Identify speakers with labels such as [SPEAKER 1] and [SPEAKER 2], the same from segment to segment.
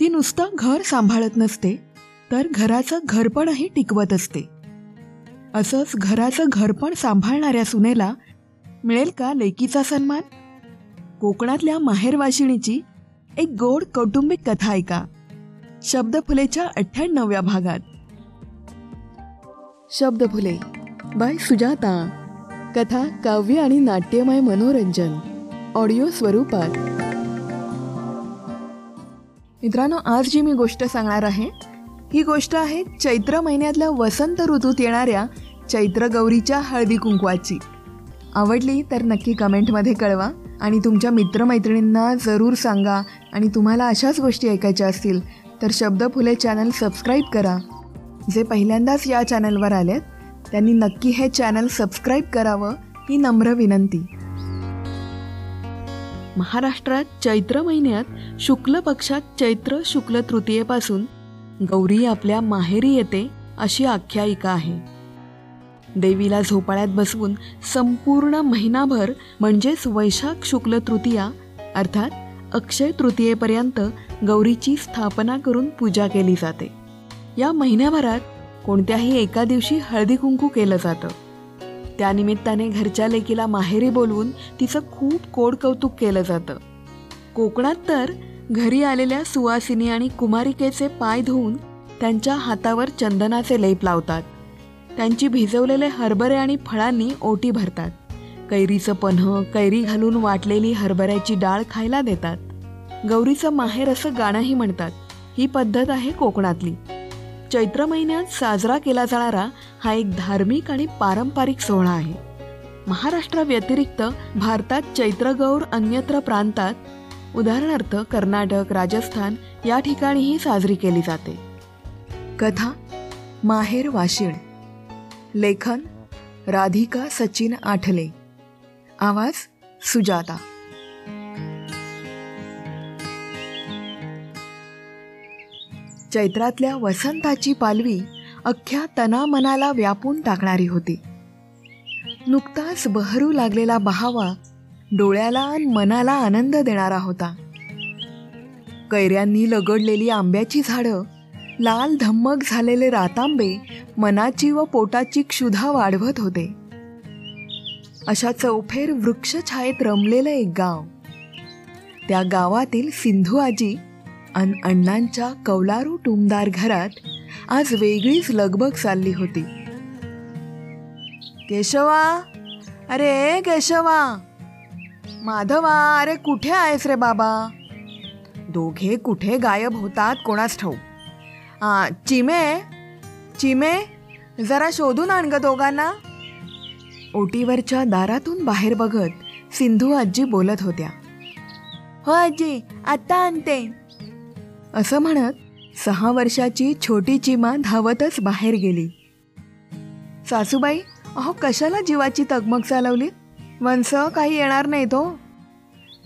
[SPEAKER 1] ती नुसतं घर सांभाळत नसते तर घराचं घरपणही टिकवत असते. असंच घराचं घरपण सांभाळणाऱ्या सुनेला मिळेल का लेकीचा सन्मान? कोकणातल्या माहेरवाशिणीची एक गोड कौटुंबिक कथा ऐका. शब्दफुलेच्या अठ्ठ्याण्णव्या भागात. शब्दफुले बाय सुजाता. कथा काव्य आणि नाट्यमय मनोरंजन. ऑडिओ स्वरूपात. मित्रांनो आज जी मी गोष्ट सांगणार आहे ही गोष्ट आहे चैत्र महिन्यातल्या वसंत ऋतूत येणाऱ्या चैत्र गौरीच्या हळदी कुंकवाची. आवडली तर नक्की कमेंटमध्ये कळवा आणि तुमच्या मित्रमैत्रिणींना जरूर सांगा आणि तुम्हाला अशाच गोष्टी ऐकायच्या असतील तर शब्द फुले चॅनल सबस्क्राईब करा. जे पहिल्यांदाच या चॅनलवर आलेत त्यांनी नक्की हे चॅनल सबस्क्राईब करावं ही नम्र विनंती. महाराष्ट्रात चैत्र महिन्यात शुक्ल पक्षात चैत्र शुक्ल तृतीयेपासून गौरी आपल्या माहेरी येते अशी आख्यायिका आहे. देवीला झोपाळ्यात बसवून संपूर्ण महिनाभर म्हणजेच वैशाख शुक्ल तृतीया अर्थात अक्षय तृतीयेपर्यंत गौरीची स्थापना करून पूजा केली जाते. या महिन्याभरात कोणत्याही एका दिवशी हळदी कुंकू केलं जातं. त्यानिमित्ताने घरच्या लेकीला माहेरी बोलवून तिचं खूप कोड कौतुक केलं जातं. कोकणात तर घरी आलेल्या सुवासिनी आणि कुमारिकेचे पाय धुवून त्यांच्या हातावर चंदनाचे लेप लावतात. त्यांची भिजवलेले हरभरे आणि फळांनी ओटी भरतात. कैरीचं पन्ह कैरी घालून वाटलेली हरभऱ्याची डाळ खायला देतात. गौरीचं माहेर असं गाणंही म्हणतात. ही पद्धत आहे कोकणातली. चैत्र महिन्यात साजरा केला जाणारा हा एक धार्मिक आणि पारंपरिक सोहळा आहे. महाराष्ट्राव्यतिरिक्त भारतात चैत्रगौर अन्यत्र प्रांतात उदाहरणार्थ कर्नाटक राजस्थान या ठिकाणीही साजरी केली जाते. कथा माहेर वाशिण. लेखन राधिका सचिन आठले. आवाज सुजाता. चैत्रातल्या वसंताची पालवी अख्ख्या तनामनाला व्यापून टाकणारी होती. नुकताच बहरू लागलेला बहावा डोळ्याला आणि मनाला आनंद देणारा होता. कैऱ्यांनी लगडलेली आंब्याची झाडं लाल धम्मक झालेले रातांबे मनाची व पोटाची क्षुधा वाढवत होते. अशा चौफेर वृक्षछायेत रमलेलं एक गाव. त्या गावातील सिंधू आजी अन अण्णांच्या कौलारू टुमदार घरात आज वेगळीच लगबग चालली होती. केशवा अरे केशवा. माधवा अरे कुठे आहेस रे बाबा? दोघे कुठे गायब होतात कोणास ठाऊ चिमे चिमे जरा शोधून आण ग दोघांना. ओटीवरच्या दारातून बाहेर बघत सिंधू आजी बोलत होत्या. हो आजी आत्ता आणते. असं म्हणत सहा वर्षाची छोटी चिमा धावतच बाहेर गेली. सासूबाई अहो कशाला जीवाची तगमग चालवली? वंस काही येणार नाही तो हो.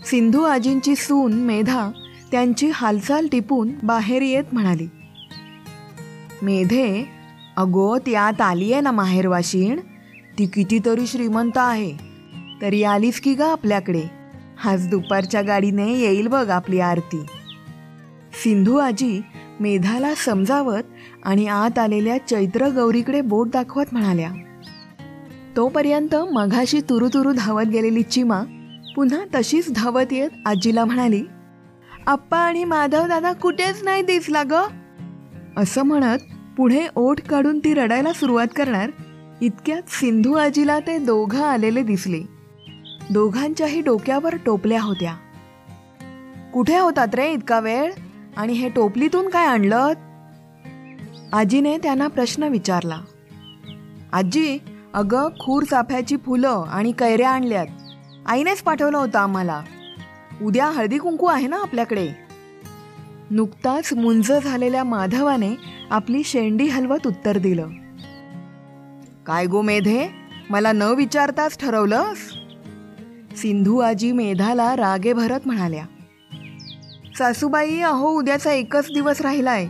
[SPEAKER 1] सिंधू आजींची सून मेधा त्यांची हालचाल टिपून बाहेर येत म्हणाली. मेधे अगो त्यात आली आहे ना माहेरवाशीण? ती कितीतरी श्रीमंत आहे. तरी आलीच की गा आपल्याकडे? आज दुपारच्या गाडीने येईल बघ आपली आरती. सिंधू आजी मेधाला समजावत आणि आत आलेल्या चैत्र गौरीकडे बोट दाखवत म्हणाल्या तोपर्यंत मघाशी तुरु तुरु धावत गेलेली चिमा पुन्हा तशीच धावत येत आजीला म्हणाली आप्पा आणि माधव दादा कुठेच नाही दिसला ग. असं म्हणत पुढे ओठ काढून ती रडायला सुरुवात करणार इतक्यात सिंधू आजीला ते दोघं आलेले दिसले. दोघांच्याही डोक्यावर टोपल्या होत्या. कुठे होतात रे इतका वेळ? आणि हे टोपलीतून काय आणलं? आजीने त्यांना प्रश्न विचारला. आजी अगं खूर चाफ्याची फुलं आणि कैऱ्या आणल्यात. आईनेच पाठवलं होतं आम्हाला. उद्या हळदी कुंकू आहे ना आपल्याकडे? नुकताच मुंज झालेल्या माधवाने आपली शेंडी हलवत उत्तर दिलं. काय गो मेधे मला न विचारताच ठरवलंस? सिंधू आजी मेधाला रागे भरत म्हणाल्या. सासूबाई अहो उद्याचा एकच दिवस राहिलाय.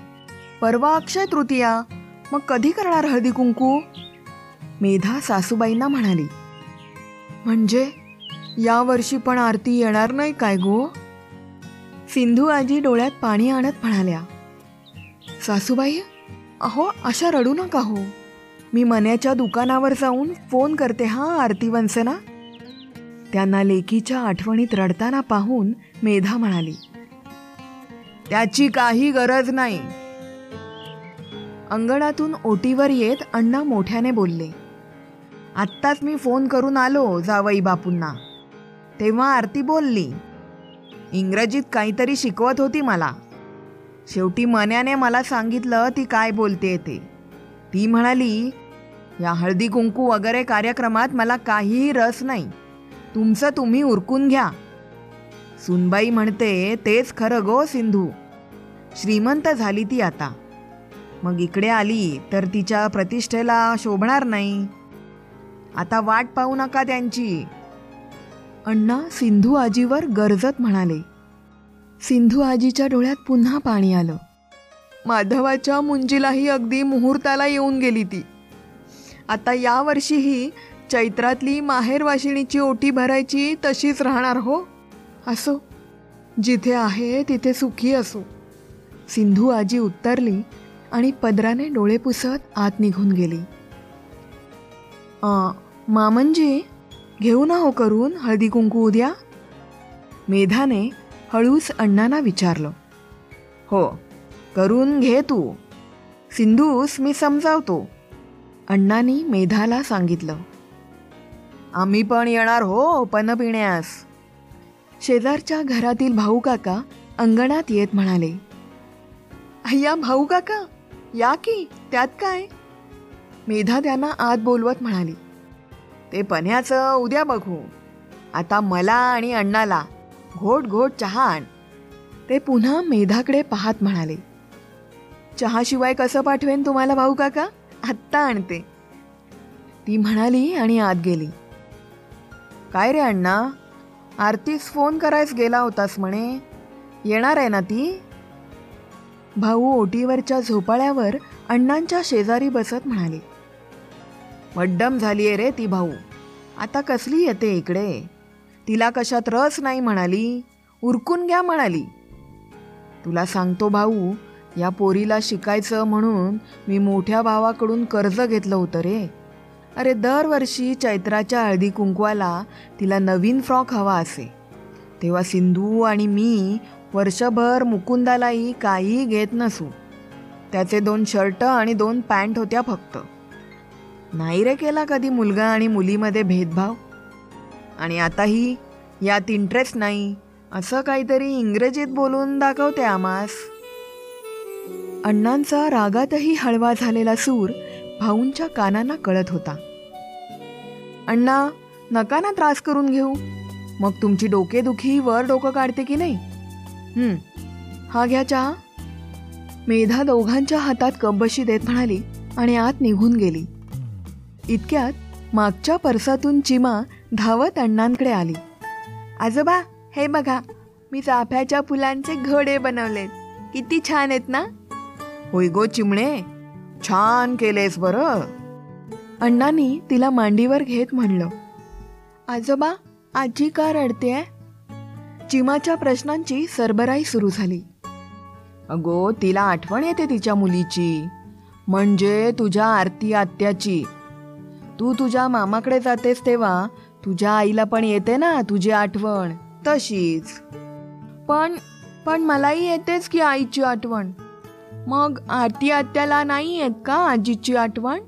[SPEAKER 1] परवा अक्षय तृतीया. मग कधी करणार हळदी कुंकू? मेधा सासूबाईंना म्हणाली. म्हणजे यावर्षी पण आरती येणार नाही काय गो? सिंधू आजी डोळ्यात पाणी आणत म्हणाल्या. सासूबाई अहो अशा रडू नका हो. मी मन्याच्या दुकानावर जाऊन फोन करते हा आरती वंसना. त्यांना लेकीच्या आठवणीत रडताना पाहून मेधा म्हणाली. त्याची काही गरज नाही. अंगणातून ओटीवर येत अण्णा मोठ्याने बोलले आत्ताच मी फोन करून आलो जावई बापूंना. तेव्हा आरती बोलली इंग्रजीत काहीतरी शिकवत होती मला. शेवटी मन्याने मला सांगितलं ती काय बोलते ते. ती म्हणाली या हळदी कुंकू वगैरे कार्यक्रमात मला काहीही रस नाही. तुमचं तुम्ही उरकून घ्या. सुनबाई म्हणते तेच खरं गो सिंधू. श्रीमंत झाली ती आता. मग इकडे आली तर तिच्या प्रतिष्ठेला शोभणार नाही. आता वाट पाहू नका त्यांची. अण्णा सिंधू आजीवर गरजत म्हणाले. सिंधू आजीच्या डोळ्यात पुन्हा पाणी आलं. माधवाच्या मुंजीलाही अगदी मुहूर्ताला येऊन गेली ती. आता यावर्षीही चैत्रातली माहेरवाशिणीची ओटी भरायची तशीच राहणार हो? असो. जिथे आहे तिथे सुखी असो. सिंधू आजी उत्तरली आणि पदराने डोळे पुसत आत निघून गेली. मामनजी घेऊ ना हो करून हळदी कुंकू उद्या. मेधाने हळूच अण्णांना विचारलं. हो करून घे तू. सिंधूस मी समजावतो. अण्णांनी मेधाला सांगितलं. आम्ही पण येणार हो पन पिण्यास शेजारच्या घरातील भाऊ काका अंगणात येत म्हणाले अय्या भाऊ काका या की त्यात काय? मेधा त्यांना आत बोलवत म्हणाली ते पण्याचं उद्या बघू. आता मला आणि अण्णाला घोट घोट चहा आण. ते पुन्हा मेधाकडे पाहत म्हणाले चहाशिवाय कसं पाठवेन तुम्हाला भाऊ काका आत्ता आणते. ती म्हणाली आणि आत गेली. काय रे अण्णा आरतीस फोन करायस गेला होतास म्हणे. येणार आहे ना ती? भाऊ ओटीवरच्या झोपाळ्यावर अण्णांच्या शेजारी बसत म्हणाले. मड्डम झाली आहे रे ती भाऊ. आता कसली येते इकडे? तिला कशात रस नाही म्हणाली. उरकून घ्या म्हणाली. तुला सांगतो भाऊ या पोरीला शिकायचं म्हणून मी मोठ्या भावाकडून कर्ज घेतलं होतं रे. अरे दरवर्षी चैत्राच्या हळदी कुंकवाला तिला नवीन फ्रॉक हवा असे. तेव्हा सिंधू आणि मी वर्षभर मुकुंदालाही काहीही घेत नसू. त्याचे दोन शर्ट आणि दोन पॅन्ट होत्या फक्त. नाही रे केला कधी मुलगा आणि मुलीमध्ये भेदभाव? आणि आताही यात इंटरेस्ट नाही असं काहीतरी इंग्रजीत बोलून दाखवते आमास. अण्णांचा रागातही हळवा झालेला सूर भाऊंच्या कानांना कळत होता. अण्णा नका ना त्रास करून घेऊ. मग तुमची डोकेदुखी वर डोकं काढते की नाही? हा घ्या चहा. मेधा दोघांच्या हातात कपबशी देत म्हणाली आणि आत निघून गेली. इतक्यात मागच्या परसातून चिमा धावत अण्णांकडे आली. आजोबा हे बघा मी चाफ्याच्या फुलांचे घडे बनवलेत. किती छान आहेत ना? होय गो चिमणे छान केलेस बरं. अण्णांनी तिला मांडीवर घेत म्हणलं आजोबा आजी का रडतेय चिमाच्या प्रश्नांची सरबराई सुरू झाली. अगो तिला आठवण येते तिच्या मुलीची. म्हणजे तुझ्या आरती आत्याची. तू तुझ्या मामाकडे जातेस तेव्हा तुझ्या आईला पण येते ना तुझी आठवण तशीच. पण पण मलाही येतेच की आईची आठवण. मग आती आत्याला नाही आहेत का आजीची आठवण?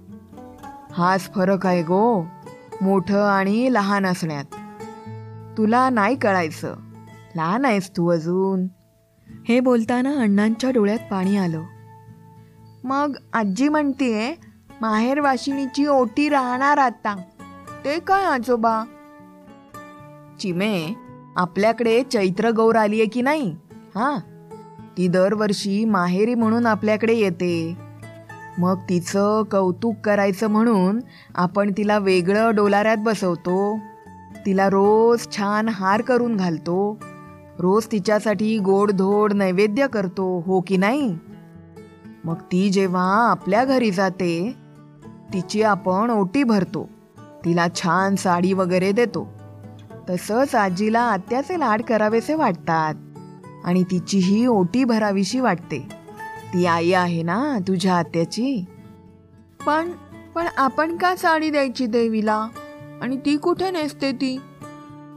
[SPEAKER 1] हाच फरक आहे गो मोठं आणि लहान असण्यात. तुला नाही कळायचं. लहान आहेस तू अजून. हे बोलताना अण्णांच्या डोळ्यात पाणी आलं. मग आजी म्हणतीये माहेर वाशिनीची ओटी राहणार आता. ते काय आजोबा? चिमे आपल्याकडे चैत्र गौर आली आहे की नाही? हा? ती दरवर्षी माहेरी म्हणून आपल्याकडे येते. मग तिचं कौतुक करायचं म्हणून आपण तिला वेगळं डोलाऱ्यात बसवतो. तिला रोज छान हार करून घालतो. रोज तिच्यासाठी गोडधोड नैवेद्य करतो हो की नाही? मग ती जेव्हा आपल्या घरी जाते तिची आपण ओटी भरतो. तिला छान साडी वगैरे देतो. तसंच आजीला आत्याचे लाड करावेसे वाटतात. आणि तिचीही ओटी भरावीशी वाटते. ती आई आहे ना तुझ्या आत्याची? पण पण आपण का साडी द्यायची देवीला? आणि ती कुठे नेसते ती?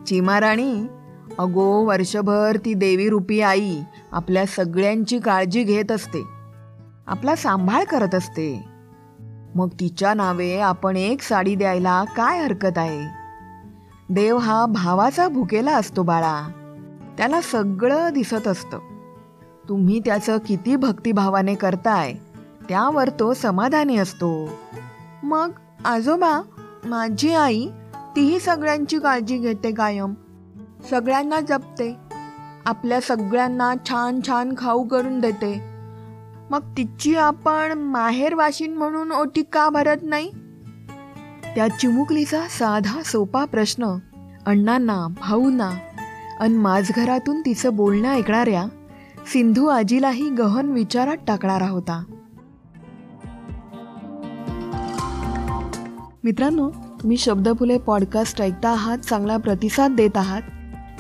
[SPEAKER 1] चिमाराणी अगो वर्षभर ती देवी रूपी आई आपल्या सगळ्यांची काळजी घेत असते. आपला सांभाळ करत असते. मग तिच्या नावे आपण एक साडी द्यायला काय हरकत आहे? देव हा भावाचा भुकेला असतो बाळा. त्याला सगळं दिसत असतं. तुम्ही त्याचं किती भक्तिभावाने करताय त्यावर तो समाधानी असतो. मग आजोबा माझी आई तीही सगळ्यांची काळजी घेते कायम. सगळ्यांना जपते. आपल्या सगळ्यांना छान छान खाऊ करून देते. मग तिची आपण माहेर वाशिन म्हणून ओटी का भरत नाही? त्या चिमुकलीचा साधा सोपा प्रश्न अण्णांना भाऊंना अन माझघरातून तिचं बोलणं ऐकणाऱ्या सिंधू आजीलाही गहन विचारात टाकणारा होता. मित्रांनो तुम्ही शब्दफुले पॉडकास्ट ऐकता आहात चांगला प्रतिसाद देत आहात.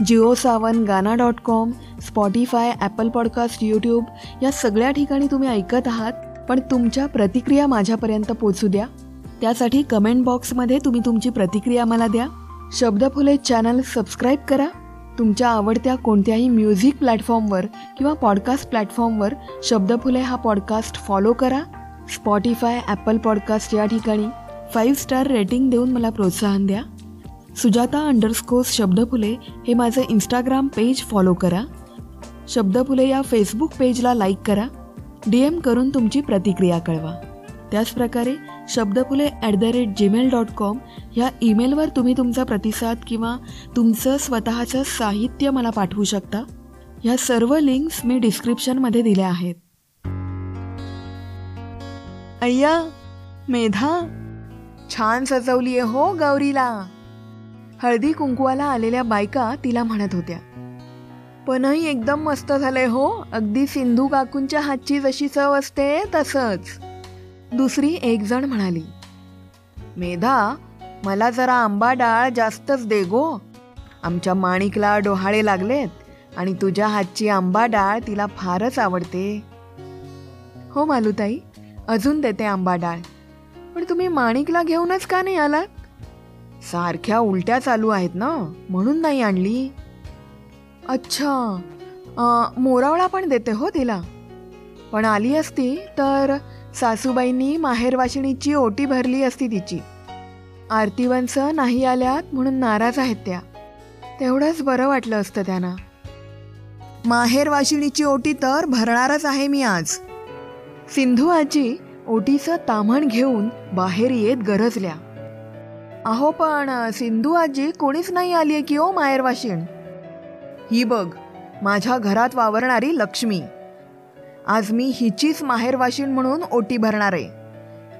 [SPEAKER 1] Jio Saavn Gaana dot com Spotify Apple podcast YouTube या सगळ्या ठिकाणी तुम्ही ऐकत आहात पण तुमच्या प्रतिक्रिया माझ्यापर्यंत पोचू द्या. त्यासाठी कमेंट बॉक्समध्ये तुम्ही तुमची प्रतिक्रिया मला द्या. शब्दफुले चॅनल सबस्क्राईब करा. तुमच्या आवडत्या कोणत्याही म्युझिक प्लॅटफॉर्मवर किंवा पॉडकास्ट प्लॅटफॉर्मवर शब्दफुले हा पॉडकास्ट फॉलो करा. स्पॉटीफाय ॲपल पॉडकास्ट या ठिकाणी फाईव्ह स्टार रेटिंग देऊन मला प्रोत्साहन द्या. सुजाता अंडरस्कोर्स शब्दफुले हे माझं इंस्टाग्राम पेज फॉलो करा. शब्दफुले या फेसबुक पेजला लाईक करा. डी एम करून तुमची प्रतिक्रिया कळवा. त्याचप्रकारे Shabdphule at the rate Gmail dot com ह्या ईमेलवर तुम्ही तुमचा प्रतिसाद किंवा तुमचं स्वतःचं साहित्य मला पाठवू शकता. ह्या सर्व लिंक्स मी डिस्क्रिप्शनमध्ये दिल्या आहेत. अय्या मेधा छान सजवली आहे हो गौरीला. हळदी कुंकुवाला आलेल्या बायका तिला म्हणत होत्या. पणही एकदम मस्त झालंय हो. अगदी सिंधू काकूंच्या हातची जशी चव असते तसंच. दुसरी एक जण म्हणाली मेधा मला जरा आंबा डाळ जास्तच दे गो. आमच्या माणिकला डोहाळे लागलेत आणि तुझ्या हातची आंबा डाळ तिला फारच आवडते. हो मालुताई अजून देते आंबा डाळ. पण तुम्ही माणिकला घेऊनच का नाही आलात? सारख्या उलट्या चालू आहेत ना म्हणून नाही आणली. अच्छा मोरावळा पण देते हो तिला. पण आली असती तर सासूबाईंनी माहेरवाशिणीची ओटी भरली असती तिची. आरतीवंश नाही आल्यात म्हणून नाराज आहेत त्या. तेवढंच बरं वाटलं असतं त्यांना. माहेरवाशिणीची ओटी तर भरणारच आहे मी आज. सिंधू आजी ओटीचं ताम्हण घेऊन बाहेर येत गरजल्या. अहो पण सिंधू आजी कोणीच नाही आली आहे की ओ माहेरवाशिण? ही बघ माझ्या घरात वावरणारी लक्ष्मी. आज मी हिचीच माहेरवाशीण म्हणून ओटी भरणार आहे.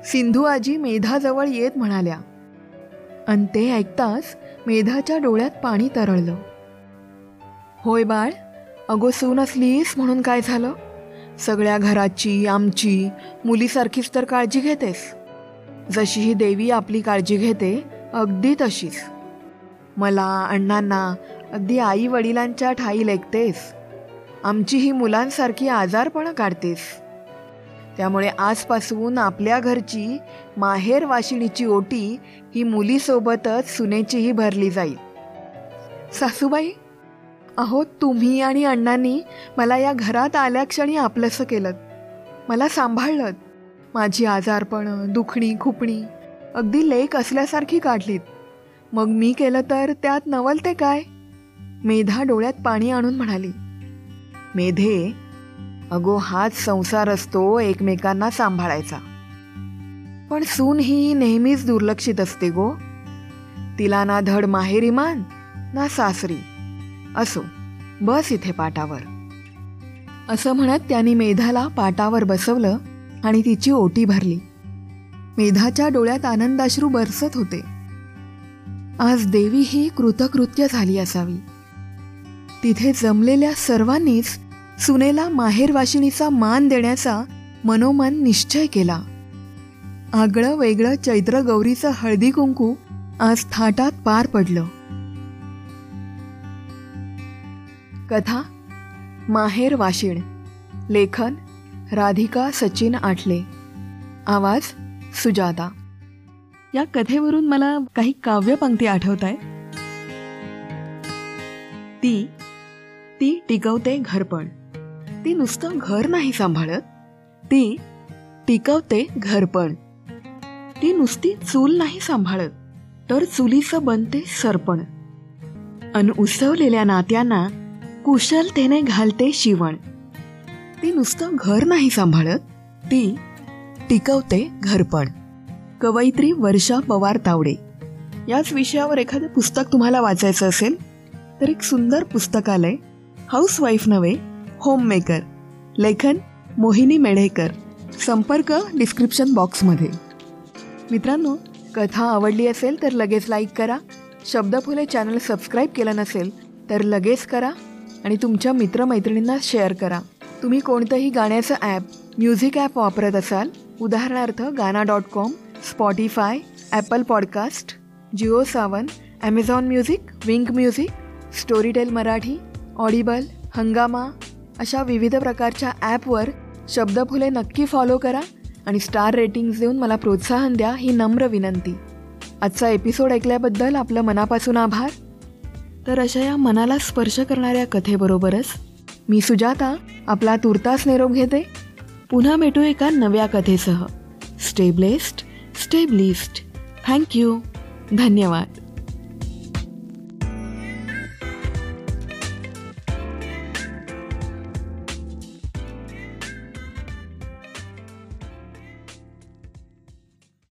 [SPEAKER 1] सिंधू आजी मेधाजवळ येत म्हणाल्या. अन ते ऐकताच मेधाच्या डोळ्यात पाणी तरळलं. होय बाळ अगो सून असलीस म्हणून काय झालं? सगळ्या घराची आमची मुलीसारखीच तर काळजी घेतेस. जशी ही देवी आपली काळजी घेते अगदी तशीच. मला अण्णांना अगदी आई वडिलांच्या ठाई लेखतेस. आमची ही मुलांसारखी आजारपणं काढतेस. त्यामुळे आजपासून आपल्या घरची माहेर वाशिणीची ओटी ही मुलीसोबतच सुनेचीही भरली जाईल. सासूबाई अहो तुम्ही आणि अण्णांनी मला या घरात आल्याक्षणी आपलंसं केलं. मला सांभाळलं. माझी आजारपणं दुखणी खुपणी अगदी लेक असल्यासारखी काढलीत. मग मी केलं तर त्यात नवलते काय? मेधा डोळ्यात पाणी आणून म्हणाली. मेधे अगो हाच संसार असतो एकमेकांना सांभाळायचा. पण सून ही नेहमीच दुर्लक्षित असते गो. तिला ना धड माहेरी मान ना सासरी. असो बस इथे पाटावर. असं म्हणत त्यांनी मेधाला पाटावर बसवलं आणि तिची ओटी भरली. मेधाच्या डोळ्यात आनंदाश्रू बरसत होते. आज देवी ही कृतकृत्य झाली असावी. तिथे जमलेल्या सर्वांनीच सुनेला माहेरवाशिणीचा मान देण्याचा मनोमन निश्चय केला. आगळं वेगळं चैत्र गौरीचं हळदी कुंकू आज थाटात पार पडलं. कथा माहेर वाशिण लेखन राधिका सचिन आठले. आवाज सुजाता. या कथेवरून मला काही काव्यपंक्ती आठवत आहे ती ती टिकवते घरपण. ती नुसतं घर नाही सांभाळत. ती टिकवते घरपण. ती नुसती चूल नाही सांभाळत तर चुलीचं बनते सरपण. अन उसवलेल्या नात्यांना कुशलतेने घालते शिवण. ती नुसतं घर नाही सांभाळत ती टिकवते घरपण. कवयित्री वर्षा पवार तावडे. याच विषयावर एखादं पुस्तक तुम्हाला वाचायचं असेल तर एक सुंदर पुस्तकालय हाऊसवाईफ नव्हे होममेकर लेखन मोहिनी मेढेकर. संपर्क डिस्क्रिप्शन बॉक्समध्ये. मित्रांनो कथा आवडली असेल तर लगेच लाईक करा. शब्दफुले चॅनल सबस्क्राईब केलं नसेल तर लगेच करा आणि तुमच्या मित्रमैत्रिणींना शेअर करा. तुम्ही कोणतंही गाण्याचं ॲप म्युझिक ॲप वापरत असाल उदाहरणार्थ Gaana dot com Spotify Apple podcast Jio Saavn Amazon music Wynk music Storytel Marathi Audible Hungama अशा विविध प्रकारच्या ॲपवर शब्दफुले नक्की फॉलो करा आणि स्टार रेटिंग्ज देऊन मला प्रोत्साहन द्या ही नम्र विनंती. आजचा एपिसोड ऐकल्याबद्दल आपलं मनापासून आभार. तर अशा या मनाला स्पर्श करणाऱ्या कथेबरोबरच मी सुजाता आपला तुर्तास निरोप घेते. पुन्हा भेटू एका नव्या कथेसह. Stay blessed stay thank you धन्यवाद.